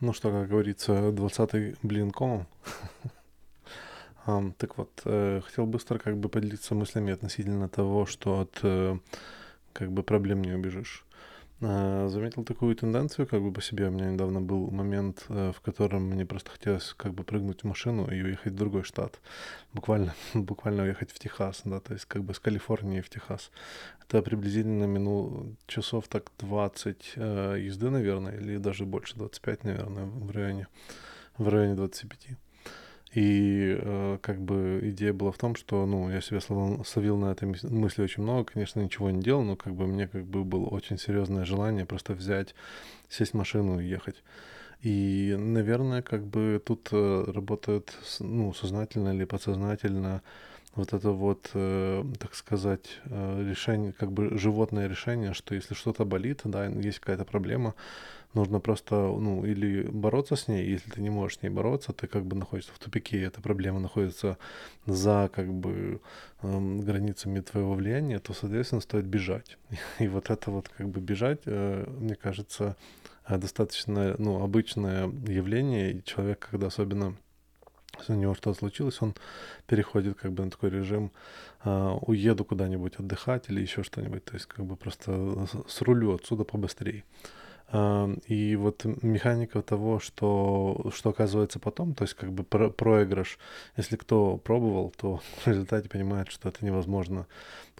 Ну что, как говорится, 20-й блин комом. Так вот, э, хотел быстро как бы поделиться мыслями относительно того, что от э, как бы проблем не убежишь. Э, заметил такую тенденцию как бы по себе. У меня недавно был момент, э, в котором мне просто хотелось как бы прыгнуть в машину и уехать в другой штат. Буквально, буквально уехать в Техас, да, то есть как бы с Калифорнии в Техас. Это приблизительно минут часов так 20 э, езды, наверное, или даже больше, 25, наверное, в районе, в районе 25. И э, как бы идея была в том, что, ну, я себя словил, словил на этой мысли очень много, конечно, ничего не делал, но как бы мне как бы было очень серьезное желание просто взять, сесть в машину и ехать. И, наверное, как бы тут э, работает, ну, сознательно или подсознательно вот это вот, э, так сказать, э, решение, как бы животное решение, что если что-то болит, да, есть какая-то проблема, нужно просто, ну, или бороться с ней, если ты не можешь с ней бороться, ты как бы находишься в тупике, эта проблема находится за, как бы, э, границами твоего влияния, то, соответственно, стоит бежать. И вот это вот, как бы, бежать, э, мне кажется, э, достаточно, ну, обычное явление, и человек, когда особенно если у него что-то случилось, он переходит как бы на такой режим, э, уеду куда-нибудь отдыхать или еще что-нибудь, то есть как бы просто с рулю отсюда побыстрее. И вот механика того, что, что оказывается потом, то есть как бы про проигрыш, если кто пробовал, то в результате понимает, что это невозможно,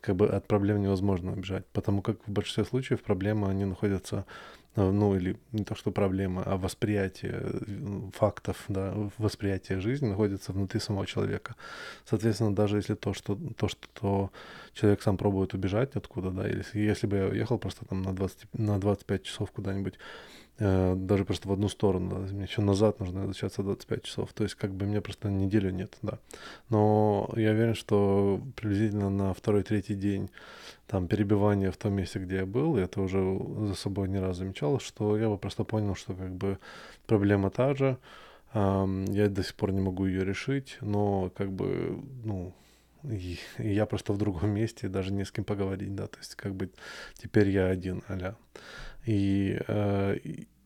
как бы от проблем невозможно убежать, потому как в большинстве случаев проблемы, они находятся ну или не то что проблема, а восприятие э, фактов, да, восприятие жизни находится внутри самого человека. Соответственно, даже если то, что, то, что человек сам пробует убежать откуда, да, или если бы я уехал просто там на, 20, на 25 часов куда-нибудь, Э, даже просто в одну сторону. Мне еще назад нужно возвращаться 25 часов. То есть как бы мне просто неделю нет, да. Но я уверен, что приблизительно на второй-третий день там перебивания в том месте, где я был, я это уже за собой не раз замечал, что я бы просто понял, что как бы проблема та же, я до сих пор не могу ее решить, но как бы, ну, и я просто в другом месте, даже не с кем поговорить, да, то есть как бы теперь я один, аля. И, э,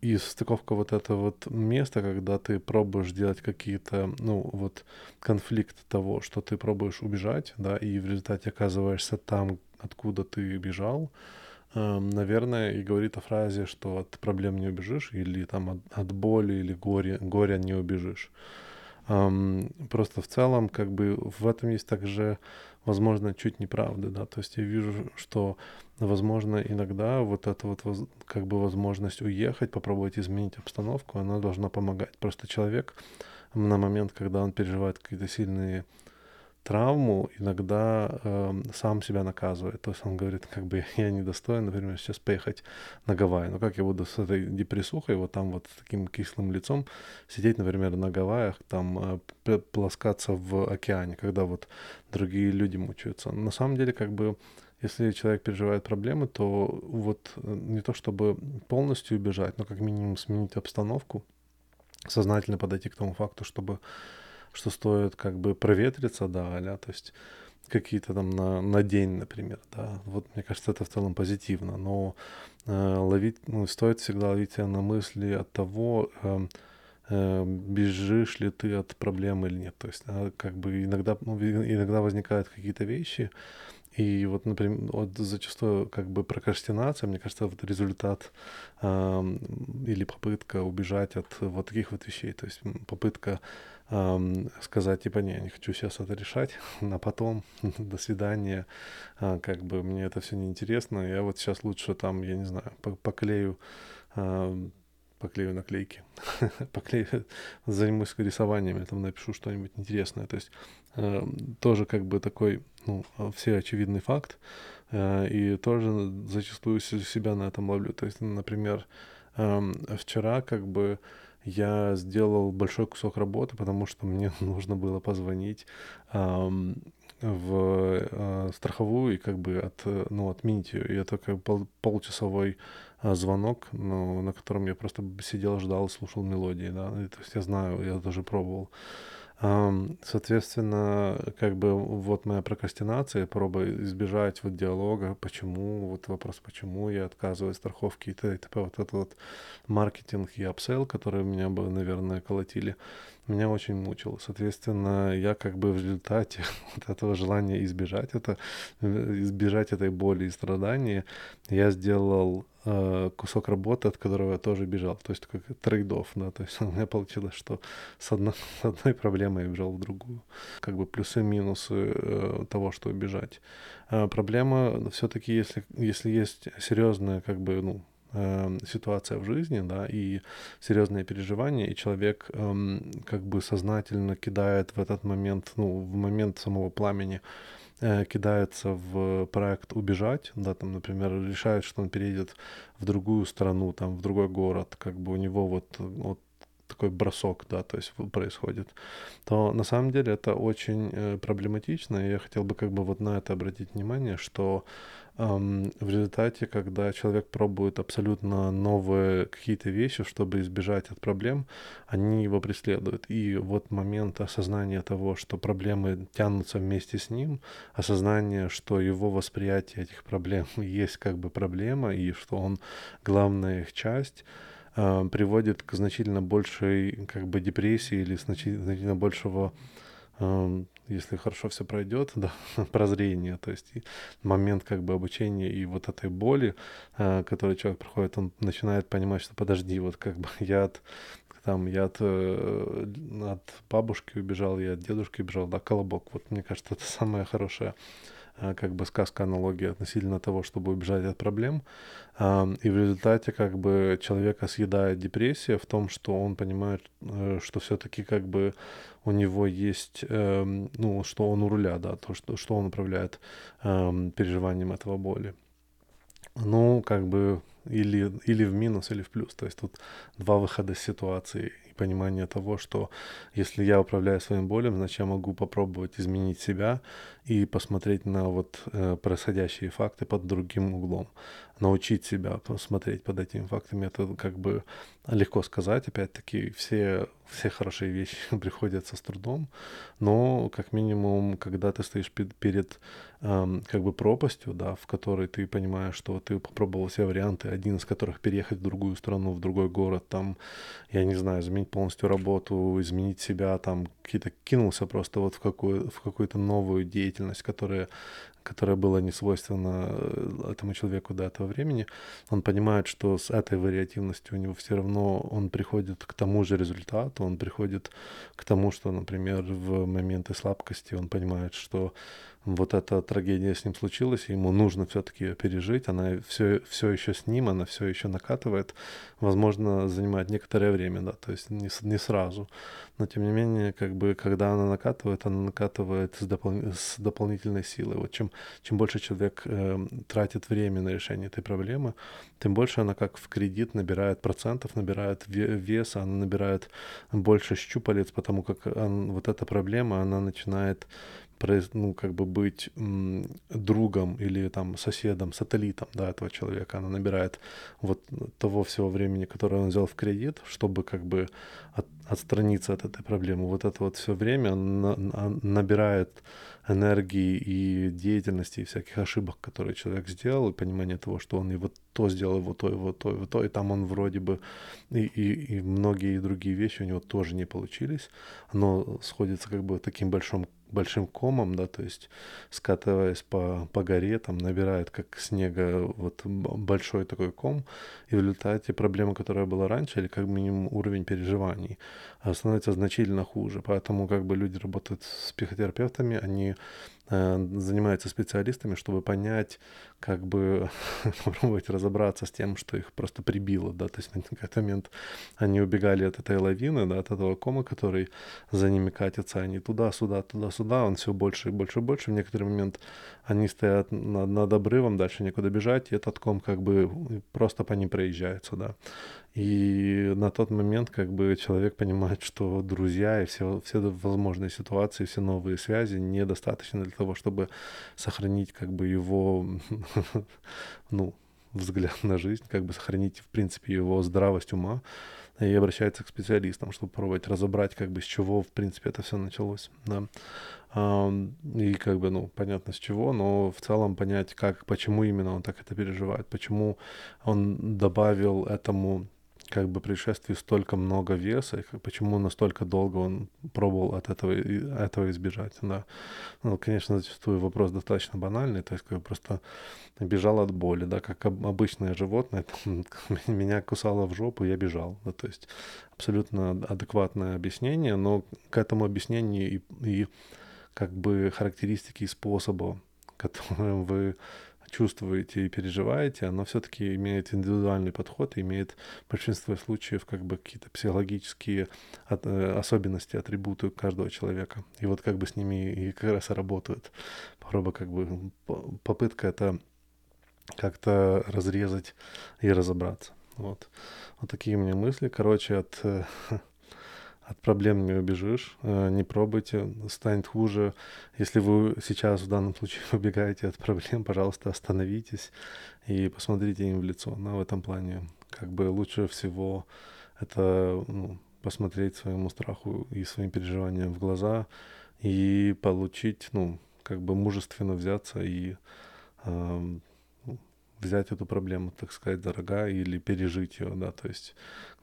и стыковка вот это вот место, когда ты пробуешь делать какие-то, ну, вот конфликт того, что ты пробуешь убежать, да, и в результате оказываешься там, откуда ты бежал, э, наверное, и говорит о фразе, что от проблем не убежишь, или там от, от боли или горя, горя не убежишь. Um, просто в целом, как бы в этом есть также, возможно, чуть неправда, да, то есть я вижу, что, возможно, иногда вот эта вот, как бы возможность уехать, попробовать изменить обстановку, она должна помогать. Просто человек на момент, когда он переживает какие-то сильные травму иногда э, сам себя наказывает. То есть он говорит, как бы я недостоин, например, сейчас поехать на Гавайи. Но как я буду с этой депрессухой, вот там вот с таким кислым лицом сидеть, например, на Гавайях, там э, плоскаться в океане, когда вот другие люди мучаются. На самом деле, как бы если человек переживает проблемы, то вот э, не то чтобы полностью убежать, но как минимум сменить обстановку, сознательно подойти к тому факту, чтобы что стоит как бы проветриться, да, а то есть какие-то там на, на день, например, да, вот мне кажется, это в целом позитивно, но э, ловить, ну, стоит всегда ловить себя на мысли от того, э, э, бежишь ли ты от проблемы или нет, то есть э, как бы иногда, ну, иногда возникают какие-то вещи, и вот, например, вот зачастую как бы прокрастинация, мне кажется, вот результат э, или попытка убежать от вот таких вот вещей. То есть попытка э, сказать, типа, не, не хочу сейчас это решать, на потом, до свидания, э, как бы мне это все неинтересно, я вот сейчас лучше там, я не знаю, поклею э, поклею наклейки, поклею, займусь рисованиями, там напишу что-нибудь интересное. То есть э, тоже как бы такой, ну, все очевидный факт, э, и тоже зачастую себя на этом ловлю. То есть, например, э, вчера как бы я сделал большой кусок работы, потому что мне нужно было позвонить э, в э, страховую и как бы от, ну, отменить ее. И это как пол, полчасовой э, звонок, ну, на котором я просто сидел, ждал, слушал мелодии, да. И, то есть я знаю, я тоже пробовал. Соответственно, как бы вот моя прокрастинация, проба избежать вот диалога, почему, вот вопрос, почему я отказываюсь страховки и т.д. Вот этот вот маркетинг и upsell, которые меня бы, наверное, колотили, меня очень мучил. Соответственно, я как бы в результате вот этого желания избежать это, э, избежать этой боли и страдания, я сделал э, кусок работы, от которого я тоже бежал. То есть как trade-off, да, то есть у меня получилось, что с, одно, с одной проблемой я бежал в другую. Как бы плюсы и минусы э, того, что убежать. Э, проблема все-таки, если, если есть серьезная, как бы, ну, э, ситуация в жизни, да, и серьезные переживания, и человек э, как бы сознательно кидает в этот момент, ну, в момент самого пламени, э, кидается в проект убежать, да, там, например, решает, что он переедет в другую страну, там, в другой город, как бы у него вот, вот такой бросок, да, то есть происходит, то на самом деле это очень э, проблематично, и я хотел бы как бы вот на это обратить внимание, что эм, в результате, когда человек пробует абсолютно новые какие-то вещи, чтобы избежать от проблем, они его преследуют. И вот момент осознания того, что проблемы тянутся вместе с ним, осознание, что его восприятие этих проблем есть как бы проблема, и что он главная их часть, приводит к значительно большей как бы депрессии или значительно большего э, если хорошо все пройдет, да, прозрение, то есть момент как бы обучения и вот этой боли, э, который человек проходит, он начинает понимать, что подожди, вот как бы я от там я от, э, от бабушки убежал, я от дедушки убежал, да, колобок. Вот мне кажется, это самая хорошая а, как бы сказка, аналогия относительно того, чтобы убежать от проблем. И в результате как бы человека съедает депрессия в том, что он понимает, э, что все-таки как бы у него есть, эм, ну, что он у руля, да, то, что, что он управляет эм, переживанием этого боли. Ну, как бы или, или в минус, или в плюс. То есть тут два выхода из ситуации и понимание того, что если я управляю своим болем, значит я могу попробовать изменить себя и посмотреть на вот э, происходящие факты под другим углом. Научить себя посмотреть под этими фактами, это как бы легко сказать. Опять-таки, все, все хорошие вещи приходятся с трудом, но как минимум, когда ты стоишь перед, перед эм, как бы пропастью, да, в которой ты понимаешь, что ты попробовал все варианты, один из которых переехать в другую страну, в другой город, там, я не знаю, изменить полностью работу, изменить себя, там, какие-то кинулся просто вот в, какую, в какую-то новую деятельность, которая которая была не свойственна э, этому человеку до этого времени, он понимает, что с этой вариативностью у него все равно он приходит к тому же результату, он приходит к тому, что, например, в моменты слабкости он понимает, что вот эта трагедия с ним случилась, и ему нужно все-таки ее пережить, она все, все еще с ним, она все еще накатывает, возможно, занимает некоторое время, да, то есть не, не сразу, но тем не менее, как бы, когда она накатывает, она накатывает с, допол- с дополнительной силой. Вот чем, чем больше человек э, тратит время на решение этой проблемы, тем больше она как в кредит набирает процентов, набирает веса, она набирает больше щупалец, потому как он, вот эта проблема, она начинает ну, как бы быть другом или там соседом, сателлитом, да, этого человека. Она набирает вот того всего времени, которое он взял в кредит, чтобы как бы от, отстраниться от этой проблемы. Вот это вот все время на, на, набирает энергии и деятельности, и всяких ошибок, которые человек сделал, и понимание того, что он и вот то сделал, и вот то, и вот то, и вот то, и там он вроде бы, и, и, и многие другие вещи у него тоже не получились. Оно сходится как бы таким большим большим комом, да, то есть скатываясь по, по горе, там набирает как снега вот большой такой ком, и в результате проблема, которая была раньше, или как минимум уровень переживаний, становится значительно хуже. Поэтому как бы люди работают с психотерапевтами, они занимаются специалистами, чтобы понять, как бы попробовать разобраться с тем, что их просто прибило, да, то есть на какой-то момент они убегали от этой лавины, да, от этого кома, который за ними катится, они туда-сюда, туда-сюда, он все больше и больше и больше, в некоторый момент они стоят над, над обрывом, дальше некуда бежать, и этот ком как бы просто по ним проезжается, да, и на тот момент как бы человек понимает, что друзья и все, все возможные ситуации, все новые связи недостаточно для того, чтобы сохранить как бы его, ну, взгляд на жизнь, как бы сохранить, в принципе, его здравость ума. и обращается к специалистам, чтобы пробовать разобрать, как бы с чего, в принципе, это все началось, да. И как бы, ну, понятно с чего, но в целом понять, как, почему именно он так это переживает, почему он добавил этому как бы происшествий столько много веса, и почему настолько долго он пробовал от этого, этого избежать, да. Ну, конечно, зачастую вопрос достаточно банальный, то есть как просто бежал от боли, да, как обычное животное, меня кусало в жопу, я бежал, да, то есть абсолютно адекватное объяснение, но к этому объяснению и, и как бы характеристики способа, которым вы чувствуете и переживаете, оно все-таки имеет индивидуальный подход, имеет в большинстве случаев как бы какие-то психологические от, э, особенности, атрибуты каждого человека. И вот как бы с ними и как раз и работают. Попробуй как бы попытка это как-то разрезать и разобраться. Вот. Вот такие у меня мысли. Короче, от проблем не убежишь, э, не пробуйте, станет хуже. Если вы сейчас в данном случае убегаете от проблем, пожалуйста, остановитесь и посмотрите им в лицо. Но в этом плане как бы лучше всего это ну, посмотреть своему страху и своим переживаниям в глаза и получить, ну, как бы мужественно взяться и э, взять эту проблему, так сказать, дорога или пережить ее, да, то есть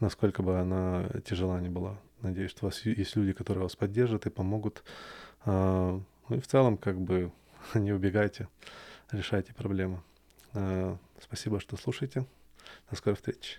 насколько бы она тяжела не была. Надеюсь, что у вас есть люди, которые вас поддержат и помогут. А, ну и в целом, как бы, не убегайте, решайте проблемы. А, спасибо, что слушаете. До скорой встречи.